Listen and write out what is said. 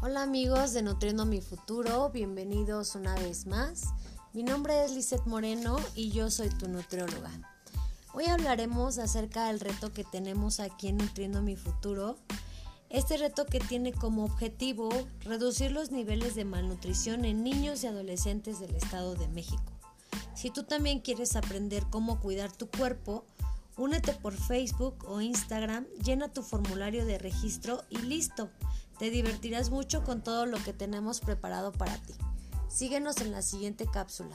Hola amigos de Nutriendo mi Futuro, bienvenidos una vez más. Mi nombre es Lizeth Moreno y yo soy tu nutrióloga. Hoy hablaremos acerca del reto que tenemos aquí en Nutriendo mi Futuro. Este reto que tiene como objetivo reducir los niveles de malnutrición en niños y adolescentes del Estado de México. Si tú también quieres aprender cómo cuidar tu cuerpo, únete por Facebook o Instagram, llena tu formulario de registro y listo. Te divertirás mucho con todo lo que tenemos preparado para ti. Síguenos en la siguiente cápsula.